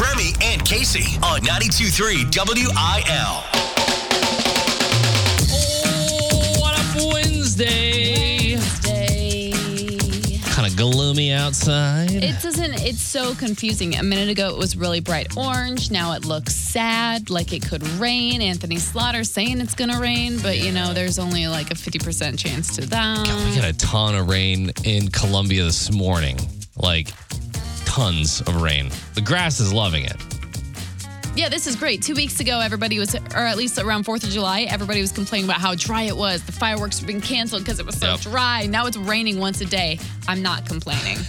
Remy and Casey on 92.3 WIL. Oh, what up, Wednesday? Day. Kind of gloomy outside. It doesn't, it's so confusing. A minute ago, it was really bright orange. Now it looks sad, like it could rain. Anthony Slaughter saying it's going to rain, but you know, there's only like a 50% chance to that. we got a ton of rain in Columbia this morning. Like, tons of rain. The grass is loving it. Yeah, this is great. Two weeks ago, everybody was, or at least around 4th of July, everybody was complaining about how dry it was. The fireworks were being canceled because it was so Yep. dry. Now it's raining once a day. I'm not complaining.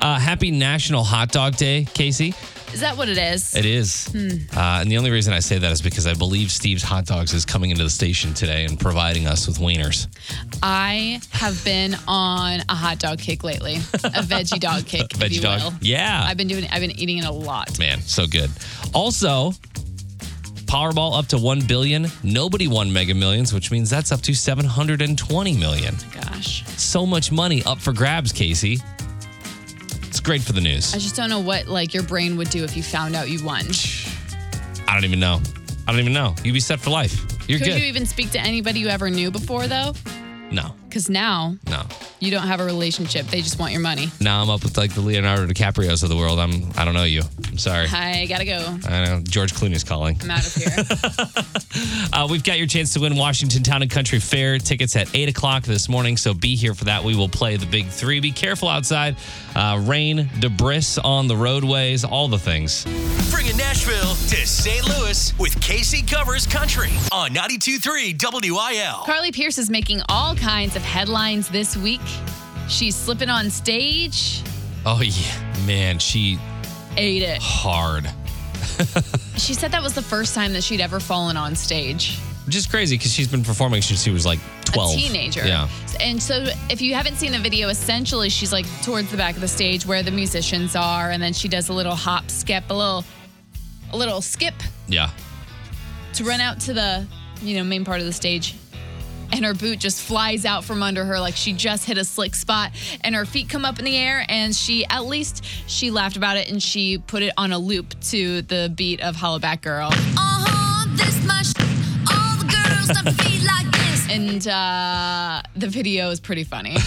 Uh, happy National Hot Dog Day, Casey. Is that what it is? It is. Uh, and the only reason I say that is because I believe Steve's Hot Dogs is coming into the station today and providing us with wieners. I have been on a hot dog kick lately, a veggie dog kick, if Veggie you dog. will. Yeah. I've been doing. I've been eating it a lot. Man, so good. Also, Powerball up to 1 billion. Nobody won Mega Millions, which means that's up to 720 million. Gosh, So much money up for grabs, Casey. Great for the news. I just don't know what like your brain would do if you found out you won. I don't even know. I don't even know. You'd be set for life. You're Could good. you even speak to anybody you ever knew before though? no, Because now no. you don't have a relationship; they just want your money. Now I'm up with like the Leonardo DiCaprio's of the world. I'm. I don't know you. I'm sorry. I gotta go. I know George Clooney's calling. I'm out of here. Uh, we've got your chance to win Washington Town and Country Fair tickets at 8 o'clock this morning, so be here for that. We will play the big three. Be careful outside. Uh, rain, debris on the roadways, all the things. Bringing Nashville to St. Louis with Casey Covers Country on 92.3 WIL. Carly Pearce is making all kinds of headlines this week. She's slipping on stage. Oh, yeah. Man, she Ate it. hard. She said that was the first time that she'd ever fallen on stage. Which is crazy because she's been performing since she was like 12. a teenager. Yeah. And so if you haven't seen the video, essentially she's like towards the back of the stage where the musicians are, and then she does a little hop, skip, a little a little skip Yeah. to run out to the, you know, main part of the stage. And her boot just flies out from under her like she just hit a slick spot and her feet come up in the air and she at least she laughed about it and she put it on a loop to the beat of Hollaback Girl. Uh-huh, this my sh- All the girls stop like this. and uh, the video is pretty funny.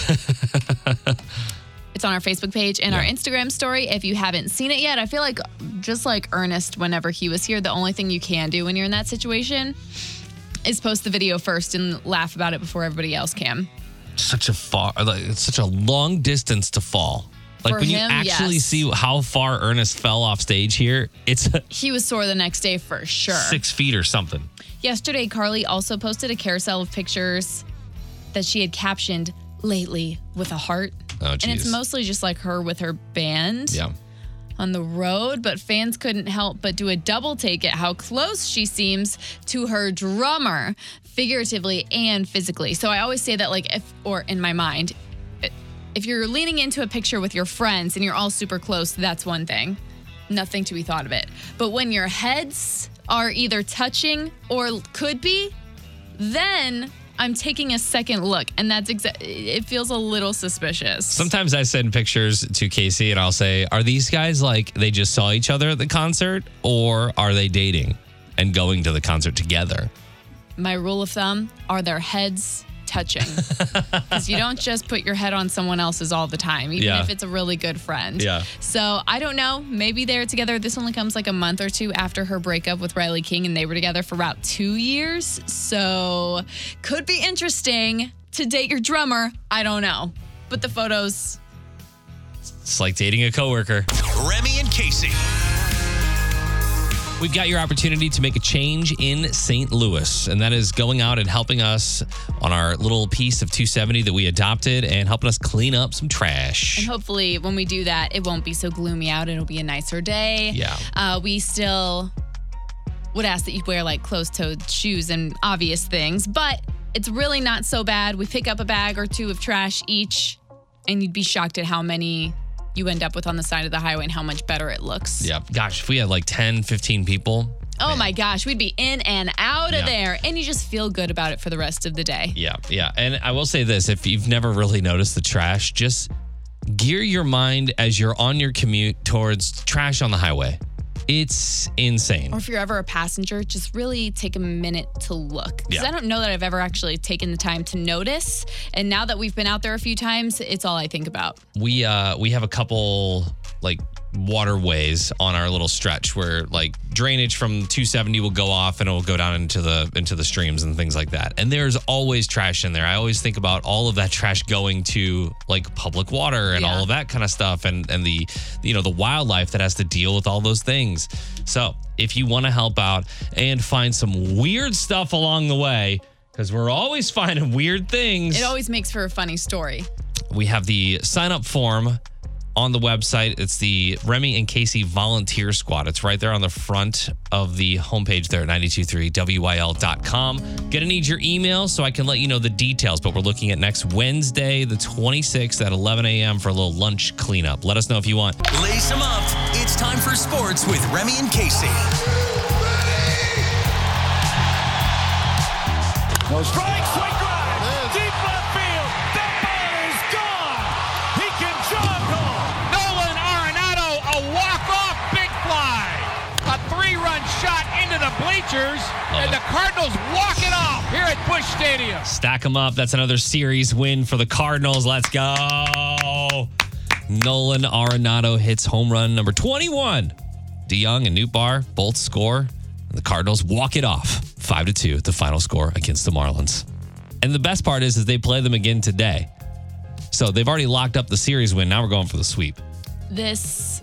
it's on our Facebook page and our Instagram story. If you haven't seen it yet, I feel like just like Ernest, whenever he was here, the only thing you can do when you're in that situation is post the video first and laugh about it before everybody else can. Such a far, uh, like, it's such a long distance to fall. Like For when you actually yes. see how far Ernest fell off stage here, it's He was sore the next day for sure. six feet or something. Yesterday, Carly also posted a carousel of pictures that she had captioned lately with a heart. Oh, and it's mostly just like her with her band. Yeah. On the road, but fans couldn't help but do a double take at how close she seems to her drummer, figuratively and physically. So I always say that, like, if, or in my mind, if you're leaning into a picture with your friends and you're all super close, that's one thing. Nothing to be thought of it. But when your heads are either touching or could be, then I'm taking a second look. And that's exactly, it feels a little suspicious. Sometimes I send pictures to Casey and I'll say, Are these guys like they just saw each other at the concert or are they dating and going to the concert together? my rule of thumb are their heads touching because you don't just put your head on someone else's all the time even Yeah. if it's a really good friend Yeah. so i don't know maybe they're together this only comes like a month or two after her breakup with riley king and they were together for about two years so could be interesting to date your drummer i don't know but the photos It's like dating a coworker. Remy and Casey. We've got your opportunity to make a change in St. Louis, and that is going out and helping us on our little piece of 270 that we adopted and helping us clean up some trash. And hopefully, when we do that, it won't be so gloomy out. It'll be a nicer day. Yeah. Uh, we still would ask that you wear like closed toed shoes and obvious things, but it's really not so bad. We pick up a bag or two of trash each, and you'd be shocked at how many you end up with on the side of the highway and how much better it looks. Yeah. Gosh, if we had like 10, 15 people. Oh man. my gosh, we'd be in and out Yeah. of there, and you just feel good about it for the rest of the day. Yeah. Yeah. And I will say this if you've never really noticed the trash, just gear your mind as you're on your commute towards trash on the highway. It's insane. Or if you're ever a passenger, just really take a minute to look. Because Yeah. I don't know that I've ever actually taken the time to notice. And now that we've been out there a few times, it's all I think about. we uh we have a couple like waterways on our little stretch where like drainage from 270 will go off and it will go down into the into the streams and things like that. And there's always trash in there. I always think about all of that trash going to like public water and Yeah. all of that kind of stuff and and the you know the wildlife that has to deal with all those things. So, if you want to help out and find some weird stuff along the way because we're always finding weird things It always makes for a funny story. we have the sign up form on the website. It's the Remy and Casey Volunteer Squad. It's right there on the front of the homepage there at 923wyl.com. Gonna need your email so I can let you know the details, but we're looking at next Wednesday, the 26th at 11 a.m. for a little lunch cleanup. Let us know if you want. Lace them up. It's time for sports with Remy and Casey. No strike, swing the bleachers, and the Cardinals walk it off here at Busch Stadium. Stack them up. That's another series win for the Cardinals. Let's go. Nolan Arenado hits home run number 21. DeJong and Nootbaar both score, and the Cardinals walk it off 5 to 2, the final score against the Marlins. And the best part is, is they play them again today. So they've already locked up the series win. Now we're going for the sweep. This,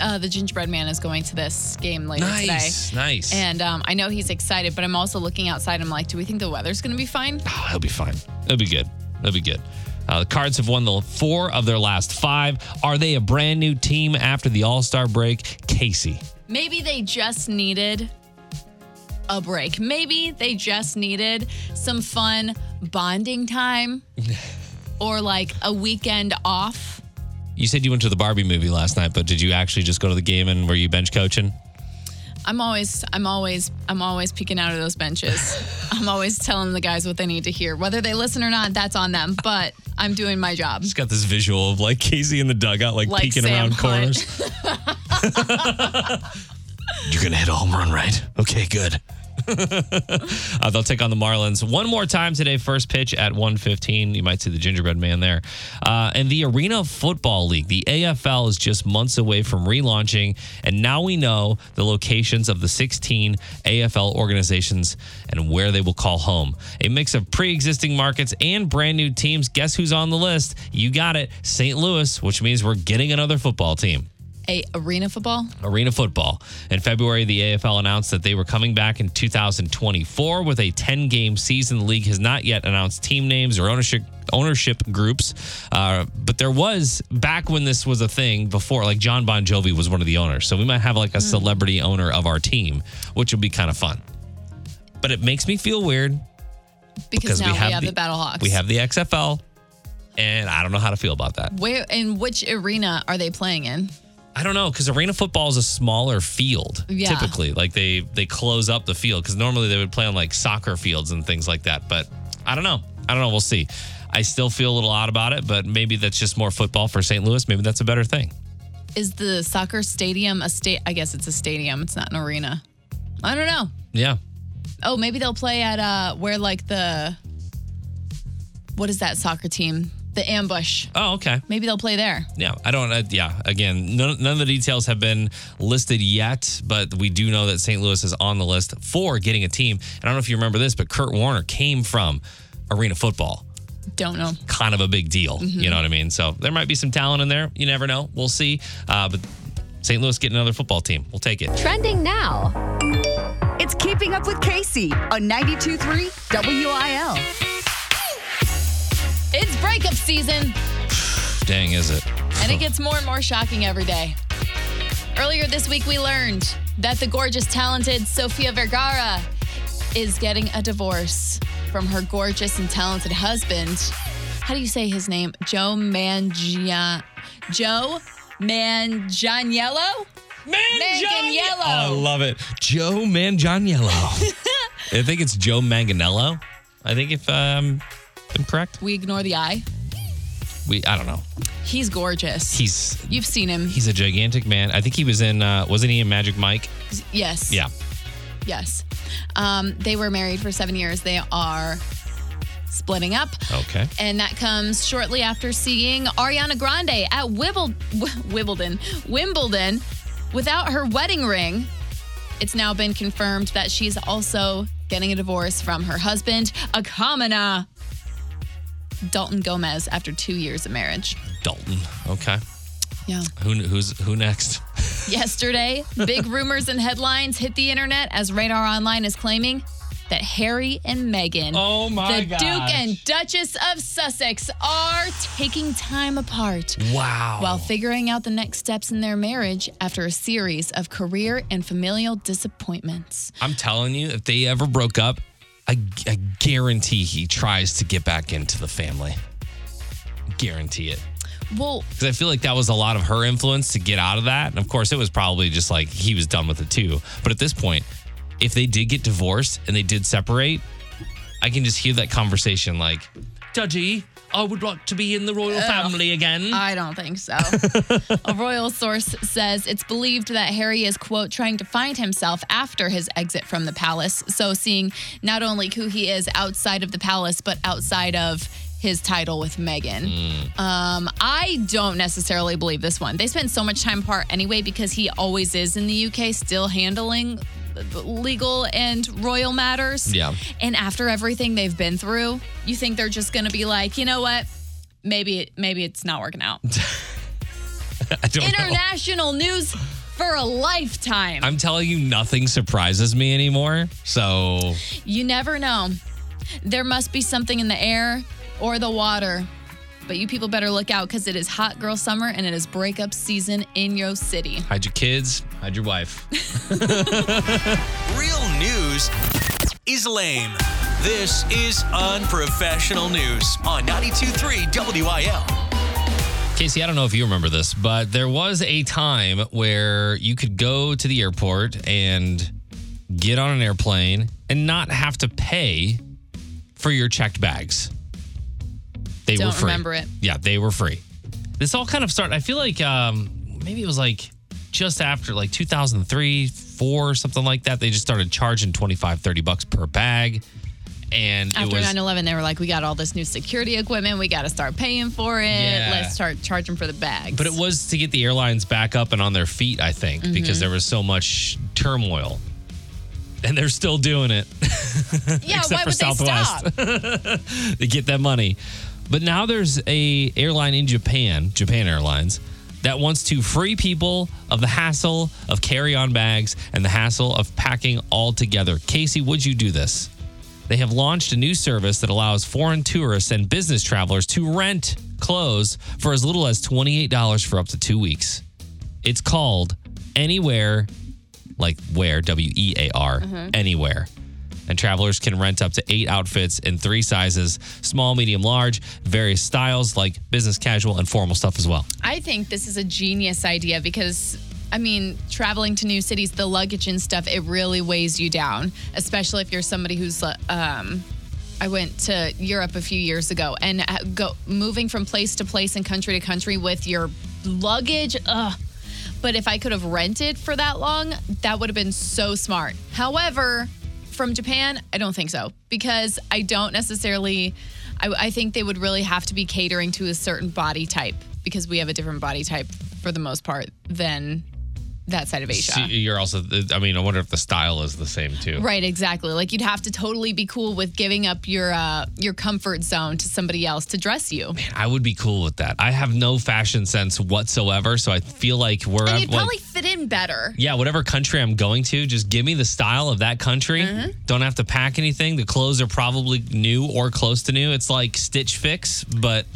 uh, the gingerbread man is going to this game later Nice, today. nice. Nice. And um, I know he's excited, but I'm also looking outside. I'm like, do we think the weather's going to be fine? Oh, he'll be fine. It'll be good. It'll be good. Uh, the Cards have won the four of their last five. Are they a brand new team after the All Star break? Casey. Maybe they just needed a break. Maybe they just needed some fun bonding time or like a weekend off. You said you went to the Barbie movie last night, but did you actually just go to the game and were you bench coaching? I'm always, I'm always, I'm always peeking out of those benches. I'm always telling the guys what they need to hear. Whether they listen or not, that's on them. But I'm doing my job. Just got this visual of like Casey in the dugout, like, Like peeking Sam around Hunt. corners. You're gonna hit a home run, right? Okay, good. uh, they'll take on the Marlins one more time today. First pitch at 1:15. You might see the gingerbread man there. Uh, and the Arena Football League, the AFL, is just months away from relaunching, and now we know the locations of the 16 AFL organizations and where they will call home. A mix of pre-existing markets and brand new teams. Guess who's on the list? You got it, St. Louis, which means we're getting another football team. A arena football. Arena Football. In February, the AFL announced that they were coming back in 2024 with a 10 game season. The league has not yet announced team names or ownership ownership groups, uh, but there was back when this was a thing before, like John Bon Jovi was one of the owners. So we might have like a celebrity owner of our team, which would be kind of fun. But it makes me feel weird Because, now we have, the, BattleHawks. We have the XFL, and I don't know how to feel about that. Where in which arena are they playing in? I don't know because arena football is a smaller field Yeah. typically. Like they they close up the field because normally they would play on like soccer fields and things like that. But I don't know. I don't know. We'll see. I still feel a little odd about it, but maybe that's just more football for St. Louis. Maybe that's a better thing. Is the soccer stadium a state? I guess it's a stadium. It's not an arena. I don't know. Yeah. Oh, maybe they'll play at uh where like the what is that soccer team? The ambush. Oh, okay. Maybe they'll play there. Yeah, I don't. Uh, yeah, again, none, none of the details have been listed yet, but we do know that St. Louis is on the list for getting a team. And I don't know if you remember this, but Kurt Warner came from Arena Football. Don't know. kind of a big deal. You know what I mean? So there might be some talent in there. You never know. We'll see. Uh, but St. Louis getting another football team. We'll take it. Trending now. It's Keeping Up with Casey on 92.3 WIL. It's breakup season, Dang, is it? and it gets more and more shocking every day. Earlier this week, we learned that the gorgeous, talented Sofia Vergara is getting a divorce from her gorgeous and talented husband. How do you say his name? Joe Mangia. Joe Manganiello? Manganiello. I love it. Joe Manganiello. I think it's Joe Manganello. I think if um, Correct. We ignore the eye. We I don't know. He's gorgeous. He's You've seen him. he's a gigantic man. I think he was in uh wasn't he in Magic Mike? yes. Yeah. Yes. Um, they were married for seven years. They are splitting up. Okay. And that comes shortly after seeing Ariana Grande at Wibble, Wimbledon, Wimbledon without her wedding ring. It's now been confirmed that she's also getting a divorce from her husband, a commoner, Dalton Gomez, after two years of marriage. Dalton. Okay. Yeah. Who who's who next? Yesterday, big rumors and headlines hit the internet as Radar Online is claiming that Harry and Meghan, Oh my the gosh. Duke and Duchess of Sussex, are taking time apart Wow. while figuring out the next steps in their marriage after a series of career and familial disappointments. I'm telling you, if they ever broke up, I, I guarantee he tries to get back into the family. Guarantee it. Well, Because I feel like that was a lot of her influence to get out of that. And of course, it was probably just like he was done with it too. But at this point, if they did get divorced and they did separate, I can just hear that conversation like, Dudgy, I would like to be in the royal family again. I don't think so. a royal source says it's believed that Harry is, quote, trying to find himself after his exit from the palace. So seeing not only who he is outside of the palace, but outside of his title with Meghan. Um, I don't necessarily believe this one. They spend so much time apart anyway because he always is in the UK still handling legal and royal matters. Yeah. And after everything they've been through, you think they're just going to be like, you know what? Maybe maybe it's not working out. I don't know. International news for a lifetime. I'm telling you, nothing surprises me anymore. So you never know. There must be something in the air or the water. But you people better look out because it is hot girl summer and it is breakup season in your city. hide your kids, hide your wife. Real news is lame. This is unprofessional news on 92.3 WIL. Casey, I don't know if you remember this, but there was a time where you could go to the airport and get on an airplane and not have to pay for your checked bags. They were Don't free. remember it. Yeah, they were free. This all kind of started, I feel like um, maybe it was like just after like 2003, 4, something like that. They just started charging 25, 30 bucks per bag. And After was 9 11, they were like, we got all this new security equipment. We got to start paying for it. Yeah. Let's start charging for the bags. But it was to get the airlines back up and on their feet, I think, Mm-hmm. because there was so much turmoil. And they're still doing it. yeah, except why for would Southwest. they stop? they get that money. But now there's a airline in Japan, Japan Airlines, that wants to free people of the hassle of carry-on bags and the hassle of packing all together. Casey, would you do this? They have launched a new service that allows foreign tourists and business travelers to rent clothes for as little as $28 for up to 2 weeks. It's called Anywhere like wear, W E A R, mm-hmm. anywhere. And travelers can rent up to eight outfits in three sizes small, medium, large, various styles like business casual and formal stuff as well. I think this is a genius idea because I mean, traveling to new cities, the luggage and stuff, it really weighs you down, especially if you're somebody who's uh, um I went to Europe a few years ago and uh, go moving from place to place and country to country with your luggage. Ugh. But if I could have rented for that long, that would have been so smart. However, from Japan, I don't think so because I don't necessarily. I, I think they would really have to be catering to a certain body type because we have a different body type for the most part than that side of Asia. See, you're also, I mean, I wonder if the style is the same too. Right, exactly. Like you'd have to totally be cool with giving up your uh, your comfort zone to somebody else to dress you. I would be cool with that. I have no fashion sense whatsoever, so I feel like wherever, And you'd like- probably fit in better. yeah, whatever country I'm going to, just give me the style of that country. Mm-hmm. Don't have to pack anything. The clothes are probably new or close to new. It's like Stitch Fix, but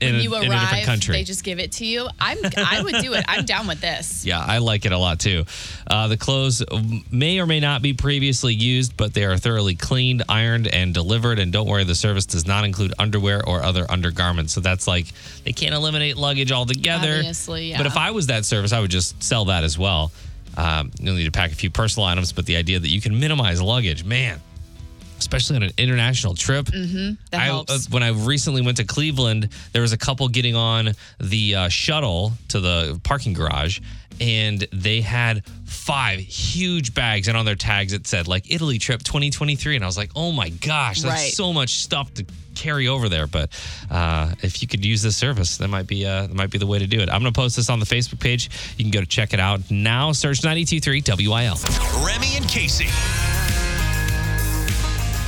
in, When a, you in a different arrive, country. they just give it to you. I'm I would do it. I'm down with this. Yeah, I like it a lot too. Uh, the clothes may or may not be previously used, but they are thoroughly cleaned, ironed, and delivered. And don't worry, the service does not include underwear or other undergarments. So that's like they can't eliminate luggage altogether. Obviously, yeah. But if I was that service, I would just sell that as well. Um, you'll need to pack a few personal items, but the idea that you can minimize luggage, man, especially on an international trip. That I, helps. uh, when I recently went to Cleveland, there was a couple getting on the uh, shuttle to the parking garage, and they had five huge bags, and on their tags it said like Italy trip 2023, and I was like, oh my gosh, that's Right. so much stuff to carry over there. But uh, if you could use this service, that might be uh, that might be the way to do it. I'm gonna post this on the Facebook page. You can go to check it out now. Search 92.3 WIL. Remy and Casey.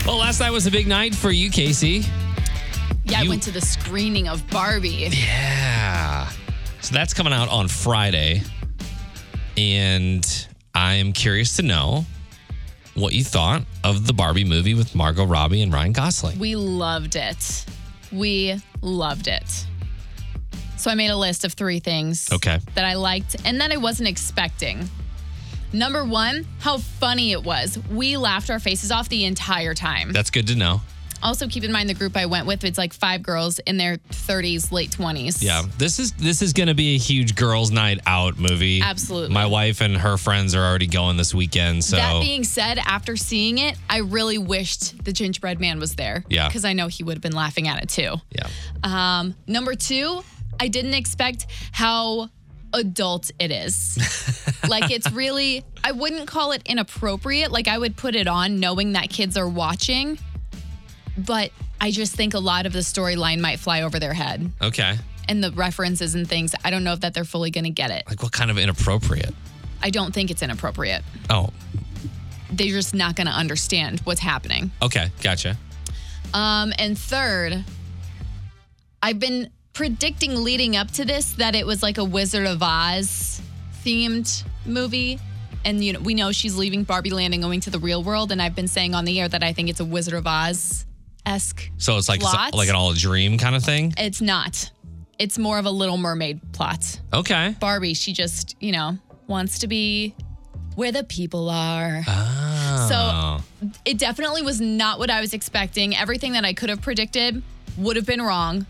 Well, last night was a big night for you, Casey. yeah, I went to the screening of Barbie. Yeah. So that's coming out on Friday. And I am curious to know what you thought of the Barbie movie with Margot Robbie and Ryan Gosling. We loved it. We loved it. So I made a list of three things Okay. that I liked and that I wasn't expecting. Number one, how funny it was. We laughed our faces off the entire time. That's good to know. Also, keep in mind the group I went with, it's like five girls in their 30s, late 20s. Yeah. This is this is going to be a huge girls night out movie. Absolutely. My wife and her friends are already going this weekend, so That being said, after seeing it, I really wished the gingerbread man was there. Yeah. Because I know he would have been laughing at it too. yeah. Um, number two, I didn't expect how adult it is. like it's really, I wouldn't call it inappropriate. Like I would put it on knowing that kids are watching, but I just think a lot of the storyline might fly over their head Okay. and the references and things. I don't know if that they're fully going to get it. Like what kind of inappropriate? I don't think it's inappropriate. Oh, They're just not going to understand what's happening. okay. Gotcha. Um, and third, I've been predicting leading up to this that it was like a Wizard of Oz themed movie. And you know, we know she's leaving Barbie Land and going to the real world. And I've been saying on the air that I think it's a Wizard of Oz esque. So it's like Plot? like an all dream kind of thing. It's not. It's more of a Little Mermaid plot. Okay. Barbie, she just, you know, wants to be where the people are. Oh. So it definitely was not what I was expecting. Everything that I could have predicted would have been wrong,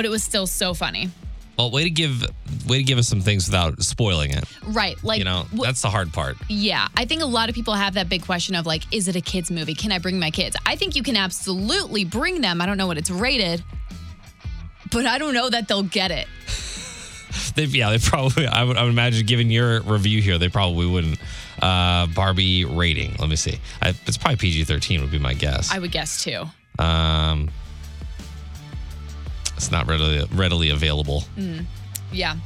but it was still so funny. Well, way to give way to give us some things without spoiling it. Right. Like, You know, that's the hard part. yeah, I think a lot of people have that big question of like, is it a kids' movie? Can I bring my kids? I think you can absolutely bring them. I don't know what it's rated, but I don't know that they'll get it. They, yeah, they probably. I would, I would imagine, given your review here, they probably wouldn't. Uh, Barbie rating. Let me see. I, it's probably PG thirteen would be my guess. I would guess too. um, it's not readily readily available. Yeah.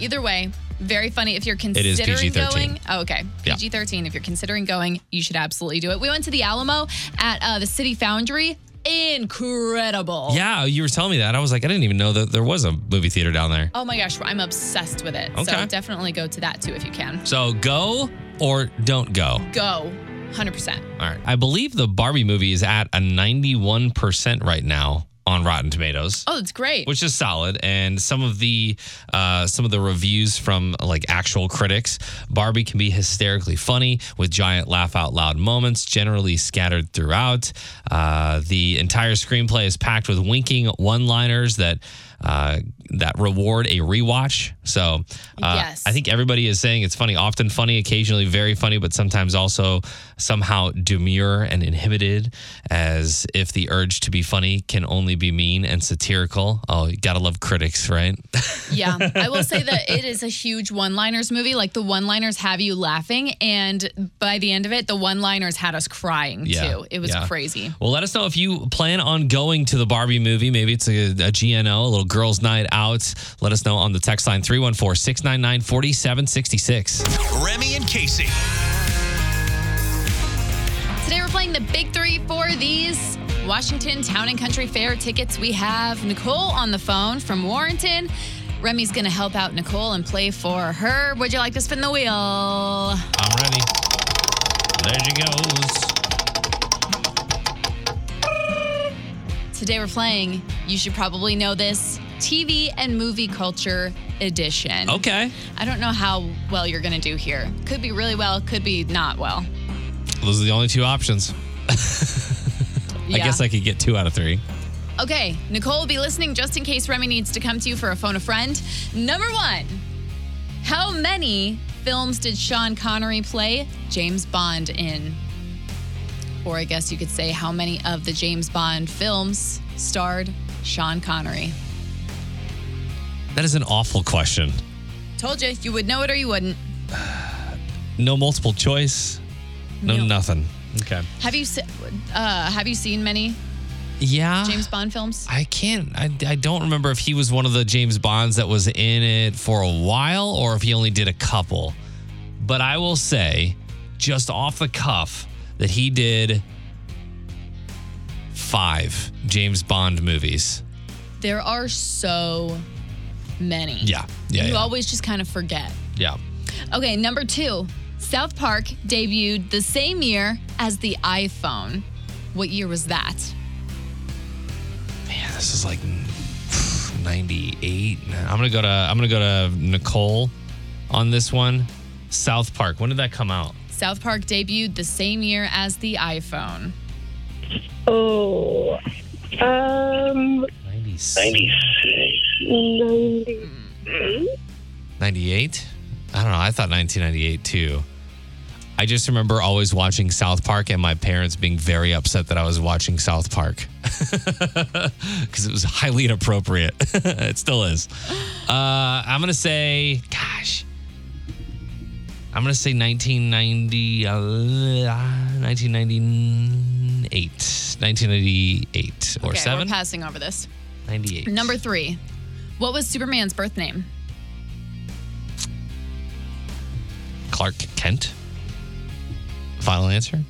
Either way, very funny. If you're is considering PG-13. going, oh, okay, Yeah. PG 13. If you're considering going, you should absolutely do it. We went to the Alamo at uh, the City Foundry. Incredible. Yeah, you were telling me that. I was like, I didn't even know that there was a movie theater down there. Oh my gosh, I'm obsessed with it. Okay. So definitely go to that too if you can. So go or don't go. Go 100%. All right. I believe the Barbie movie is at a ninety-one percent right now on Rotten Tomatoes. Oh, that's great. which is solid. And some of the uh, some of the reviews from like actual critics, Barbie can be hysterically funny with giant laugh out loud moments, generally scattered throughout. Uh, the entire screenplay is packed with winking one liners that. Uh, that reward a rewatch. So, uh, Yes. I think everybody is saying it's funny, often funny, occasionally very funny, but sometimes also somehow demure and inhibited, as if the urge to be funny can only be mean and satirical. Oh, you gotta love critics, right? yeah. I will say that it is a huge one liners movie. Like the one liners have you laughing. And by the end of it, the one liners had us crying too. It was yeah. crazy. Well, let us know if you plan on going to the Barbie movie. Maybe it's a, a GNO, a little girls' night out. Let us know on the text line 314 699 4766. Remy and Casey. Today we're playing the big three for these Washington Town and Country Fair tickets. We have Nicole on the phone from Warrenton. Remy's going to help out Nicole and play for her. Would you like to spin the wheel? I'm ready. There she goes. Today we're playing, you should probably know this, TV and movie culture edition. Okay. I don't know how well you're going to do here. Could be really well, could be not well. Those are the only two options. I guess I could get two out of three. Okay, Nicole will be listening just in case Remy needs to come to you for a phone a friend. Number one, how many films did Sean Connery play James Bond in? Or I guess you could say how many of the James Bond films starred Sean Connery? That is an awful question. Told you, you would know it or you wouldn't. No multiple choice. No, No. nothing. Okay. Have you se- uh, have you seen many Yeah. James Bond films? I can't. I, I don't remember if he was one of the James Bonds that was in it for a while or if he only did a couple. But I will say, just off the cuff, that he did five James Bond movies. There are so many. Yeah. Yeah. you yeah. always just kind of forget. yeah. Okay, number two. South Park debuted the same year as the iPhone. What year was that? Man, this is like 98. I'm gonna go to I'm gonna go to Nicole on this one. South Park. When did that come out? South Park debuted the same year as the iPhone. Oh, um, 96. 90. 98? I don't know. I thought 1998 too. I just remember always watching South Park and my parents being very upset that I was watching South Park because it was highly inappropriate. it still is. Uh, I'm going to say, gosh, I'm going to say 1990, uh, 1998, 1998 or okay, seven? we're passing over this. 98. Number three. What was Superman's birth name? Clark Kent. Final answer?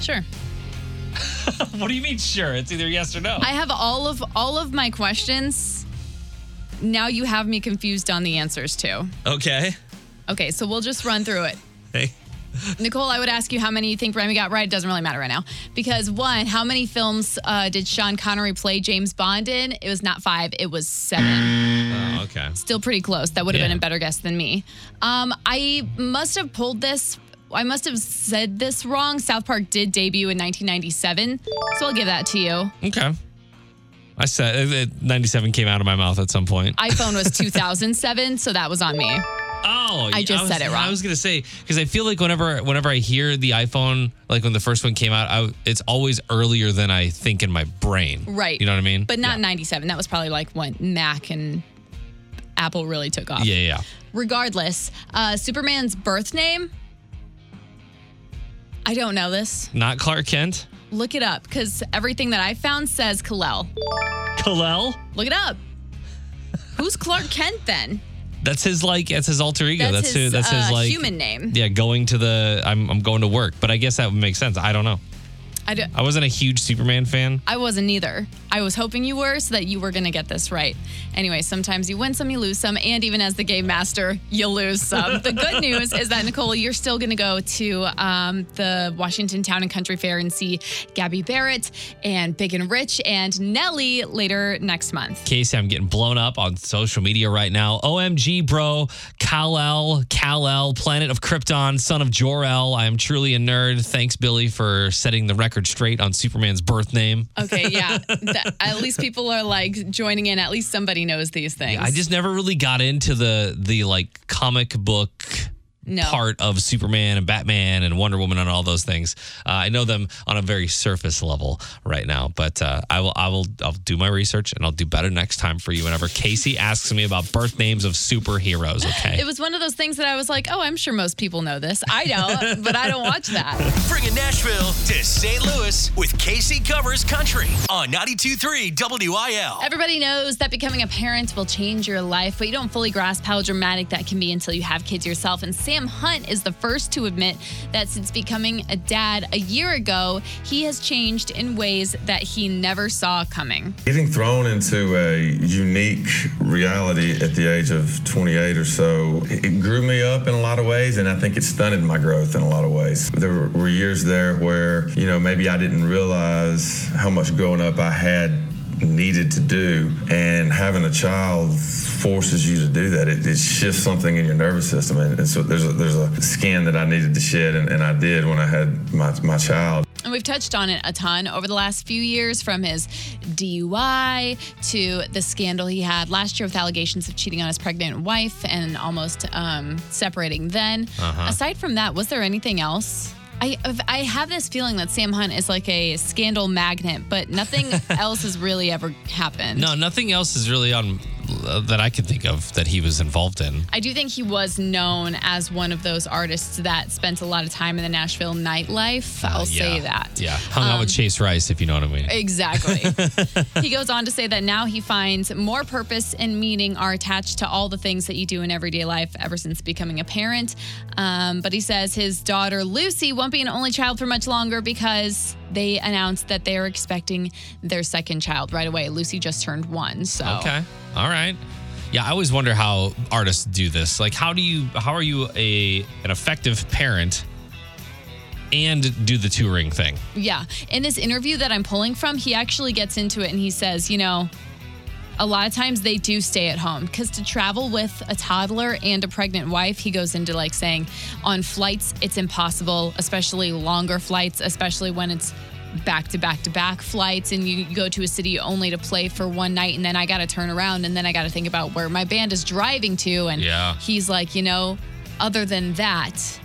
Sure. What do you mean, sure? It's either yes or no. I have all of all of my questions. Now you have me confused on the answers too. okay. Okay, so we'll just run through it. Hey. Nicole, I would ask you how many you think Remy got right. It doesn't really matter right now. Because one, how many films uh, did Sean Connery play James Bond in? It was not five, it was seven. Oh, okay. Still pretty close. That would have Yeah. been a better guess than me. Um, I must have pulled this. I must have said this wrong. South Park did debut in 1997, so I'll give that to you. Okay. I said uh, uh, 97 came out of my mouth at some point. iPhone was 2007, so that was on me. Oh, I just was, said it wrong. I was gonna say because I feel like whenever whenever I hear the iPhone, like when the first one came out, I, it's always earlier than I think in my brain. Right. You know what I mean? But not yeah. 97. That was probably like when Mac and Apple really took off. Yeah, yeah. Regardless, uh, Superman's birth name. I don't know this. Not Clark Kent. Look it up because everything that I found says Kal-El. Kal-El. Look it up. Who's Clark Kent then? That's his like. That's his alter ego. That's, That's, his, who. That's his uh, like human name. Yeah, going to the. I'm I'm going to work, but I guess that would make sense. I don't know. I, wasn't a huge Superman fan. I wasn't either. I was hoping you were so that you were going to get this right. Anyway, sometimes you win some, you lose some, and even as the game master, you lose some. the good news is that, Nicole, you're still going to go to um, the Washington Town and Country Fair and see Gabby Barrett and Big and Rich and Nelly later next month. Casey, I'm getting blown up on social media right now. OMG, bro. Kal-El, Kal-El, Planet of Krypton, son of Jor-El. I am truly a nerd. Thanks, Billy, for setting the record straight on Superman's birth name. Okay, yeah. At least people are like joining in. At least somebody knows these things. I just never really got into the the like comic book no. part of Superman and Batman and Wonder Woman and all those things. Uh, I know them on a very surface level right now, but uh, I will I will I'll do my research and I'll do better next time for you. Whenever Casey asks me about birth names of superheroes, okay? It was one of those things that I was like, oh, I'm sure most people know this. I don't, but I don't watch that. Bringing Nashville to St. Louis with Casey Covers Country on 92.3 WIL. Everybody knows that becoming a parent will change your life, but you don't fully grasp how dramatic that can be until you have kids yourself. And Sam Hunt is the first to admit that since becoming a dad a year ago, he has changed in ways that he never saw coming. Getting thrown into a unique reality at the age of 28 or so, it grew me up in a lot of ways, and I think it stunted my growth in a lot of ways. There were years there where, you know, maybe I didn't realize how much growing up I had needed to do, and having a child forces you to do that. It, it shifts something in your nervous system, and, and so there's a, there's a skin that I needed to shed, and, and I did when I had my, my child. And we've touched on it a ton over the last few years from his DUI to the scandal he had last year with allegations of cheating on his pregnant wife and almost um, separating then. Uh-huh. Aside from that, was there anything else? I, I have this feeling that Sam Hunt is like a scandal magnet, but nothing else has really ever happened. No, nothing else is really on that I can think of that he was involved in. I do think he was known as one of those artists that spent a lot of time in the Nashville nightlife. I'll say Uh, Yeah. that. Yeah, hung out with Chase Rice, if you know what I mean. Exactly. he goes on to say that now he finds more purpose and meaning are attached to all the things that you do in everyday life ever since becoming a parent. Um, but he says his daughter Lucy won't be an only child for much longer because they announced that they are expecting their second child right away. Lucy just turned one. So Okay. All right. Yeah, I always wonder how artists do this. Like how do you how are you a an effective parent and do the touring thing? Yeah. In this interview that I'm pulling from, he actually gets into it and he says, you know, a lot of times they do stay at home because to travel with a toddler and a pregnant wife, he goes into like saying on flights, it's impossible, especially longer flights, especially when it's back to back to back flights and you go to a city only to play for one night and then I got to turn around and then I got to think about where my band is driving to. And Yeah. he's like, you know, other than that,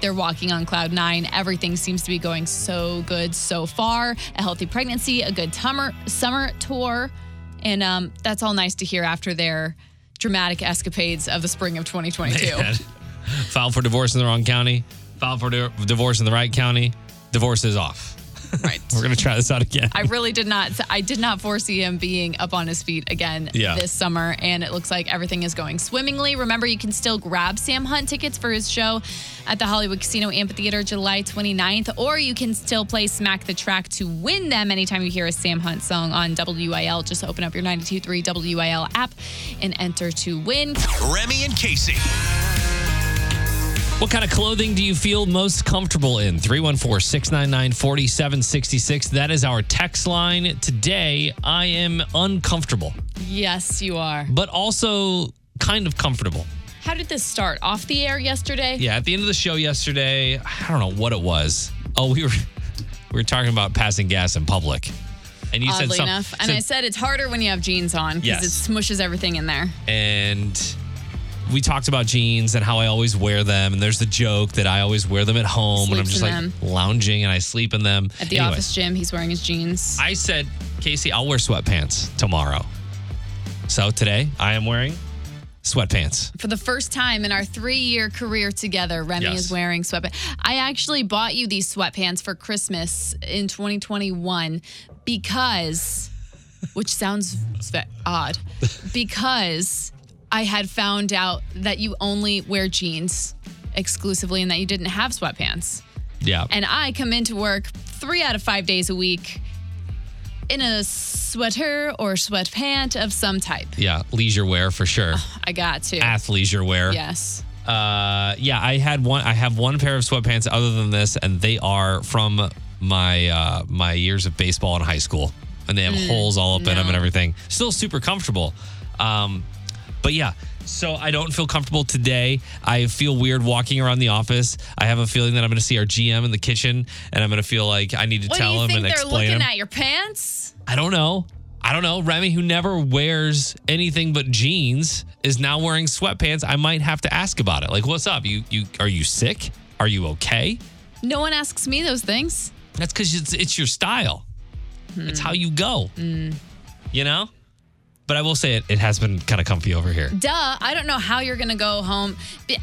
they're walking on cloud nine. Everything seems to be going so good so far. A healthy pregnancy, a good summer summer tour, and um, that's all nice to hear after their dramatic escapades of the spring of 2022. Filed for divorce in the wrong county, filed for di- divorce in the right county, divorce is off. right. We're going to try this out again. I really did not. I did not foresee him being up on his feet again Yeah. this summer, and it looks like everything is going swimmingly. Remember, you can still grab Sam Hunt tickets for his show at the Hollywood Casino Amphitheater July 29th, or you can still play Smack the Track to win them anytime you hear a Sam Hunt song on WIL. Just open up your 92.3 WIL app and enter to win. Remy and Casey. What kind of clothing do you feel most comfortable in? 314 699 4766. That is our text line. Today, I am uncomfortable, Yes, you are. but also kind of comfortable. How did this start? Off the air yesterday? Yeah, at the end of the show yesterday, I don't know what it was. Oh, we were we were talking about passing gas in public. And you said something. enough. And I said it's harder when you have jeans on because Yes. it smushes everything in there. and we talked about jeans and how I always wear them. And there's the joke that I always wear them at home when I'm just like them. lounging and I sleep in them. At the Anyway, office gym, he's wearing his jeans. I said, Casey, I'll wear sweatpants tomorrow. So today I am wearing sweatpants. For the first time in our three year career together, Remy Yes. is wearing sweatpants. I actually bought you these sweatpants for Christmas in 2021 because, which sounds odd, because I had found out that you only wear jeans exclusively and that you didn't have sweatpants. Yeah. And I come into work three out of five days a week in a sweater or sweatpant of some type. yeah. Leisure wear for sure. I got to. Athleisure wear. Yes. Uh, yeah, I had one. I have one pair of sweatpants other than this, and they are from my uh, my years of baseball in high school, and they have holes all up in them and everything. Still super comfortable, um, but yeah. So I don't feel comfortable today. I feel weird walking around the office. I have a feeling that I'm going to see our GM in the kitchen, and I'm going to feel like I need to What tell do you him think and they're explain looking him. at your pants? I don't know. I don't know. Remy, who never wears anything but jeans, is now wearing sweatpants. I might have to ask about it. Like, what's up? You you are you sick? Are you okay? No one asks me those things. That's because it's it's your style. It's hmm. how you go. Mm. You know. But I will say it. It has been kind of comfy over here. Duh, I don't know how you're gonna go home.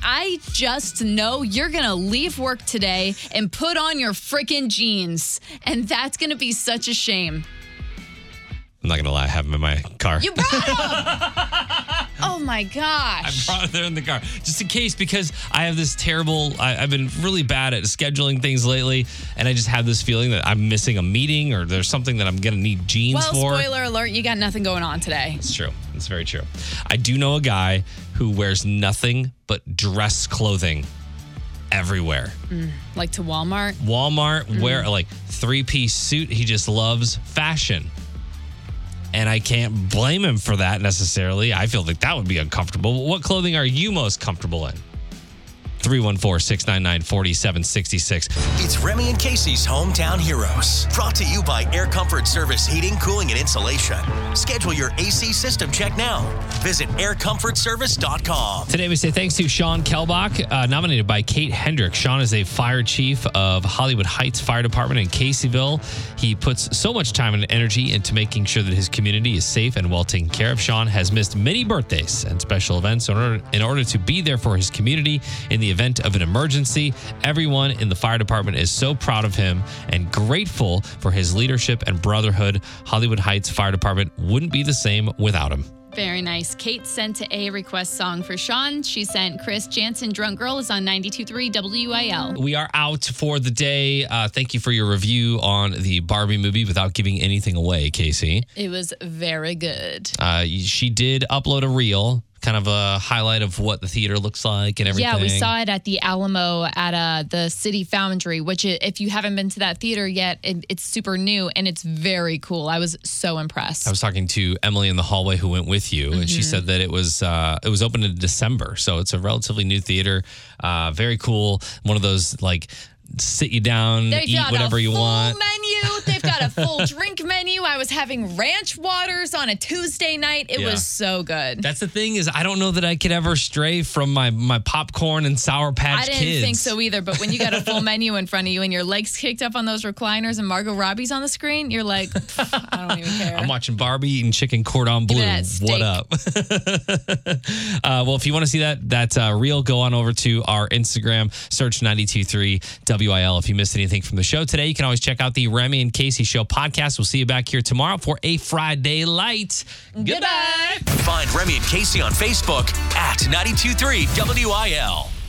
I just know you're gonna leave work today and put on your freaking jeans. And that's gonna be such a shame. I'm not gonna lie. I have them in my car. You brought them! oh my gosh. I brought them in the car just in case because I have this terrible. I, I've been really bad at scheduling things lately, and I just have this feeling that I'm missing a meeting or there's something that I'm gonna need jeans Well, for. spoiler alert, you got nothing going on today. It's true. It's very true. I do know a guy who wears nothing but dress clothing everywhere. Mm, like to Walmart. Walmart, wear mm. like three piece suit. He just loves fashion. And I can't blame him for that necessarily. I feel like that would be uncomfortable. What clothing are you most comfortable in? 314 699 4766. It's Remy and Casey's Hometown Heroes. Brought to you by Air Comfort Service Heating, Cooling, and Insulation. Schedule your AC system check now. Visit aircomfortservice.com. Today we say thanks to Sean Kelbach, uh, nominated by Kate Hendrick. Sean is a fire chief of Hollywood Heights Fire Department in Caseyville. He puts so much time and energy into making sure that his community is safe and well taken care of. Sean has missed many birthdays and special events in order, in order to be there for his community in the event of an emergency. Everyone in the fire department is so proud of him and grateful for his leadership and brotherhood. Hollywood Heights Fire Department wouldn't be the same without him. Very nice. Kate sent a request song for Sean. She sent Chris Janson, Drunk Girl is on 92.3 WIL. We are out for the day. Uh, thank you for your review on the Barbie movie without giving anything away, Kasey. It was very good. Uh, she did upload a reel, kind of a highlight of what the theater looks like and everything. Yeah, we saw it at the Alamo at uh, the City Foundry, which if you haven't been to that theater yet, it, it's super new and it's very cool. I was so impressed. I was talking to Emily in the hallway who went with you, and Mm-hmm. she said that it was uh, it was open in December, so it's a relatively new theater. Uh, very cool. One of those like sit you down, They've eat got whatever a you full want. menu. They've got a full drink menu. I was having ranch waters on a Tuesday night. It Yeah. was so good. That's the thing is I don't know that I could ever stray from my my popcorn and sour patch I didn't kids. think so either. But when you got a full menu in front of you and your legs kicked up on those recliners and Margot Robbie's on the screen, you're like, I don't even care. I'm watching Barbie eating chicken cordon bleu. me that steak. What up? uh, well, if you want to see that that uh, reel, go on over to our Instagram, search 923 WIL. If you missed anything from the show today, you can always check out the Remy and Kasey Show podcast. We'll see you back here tomorrow for a Friday light. Goodbye. Find Remy and Kasey on Facebook at 923 WIL.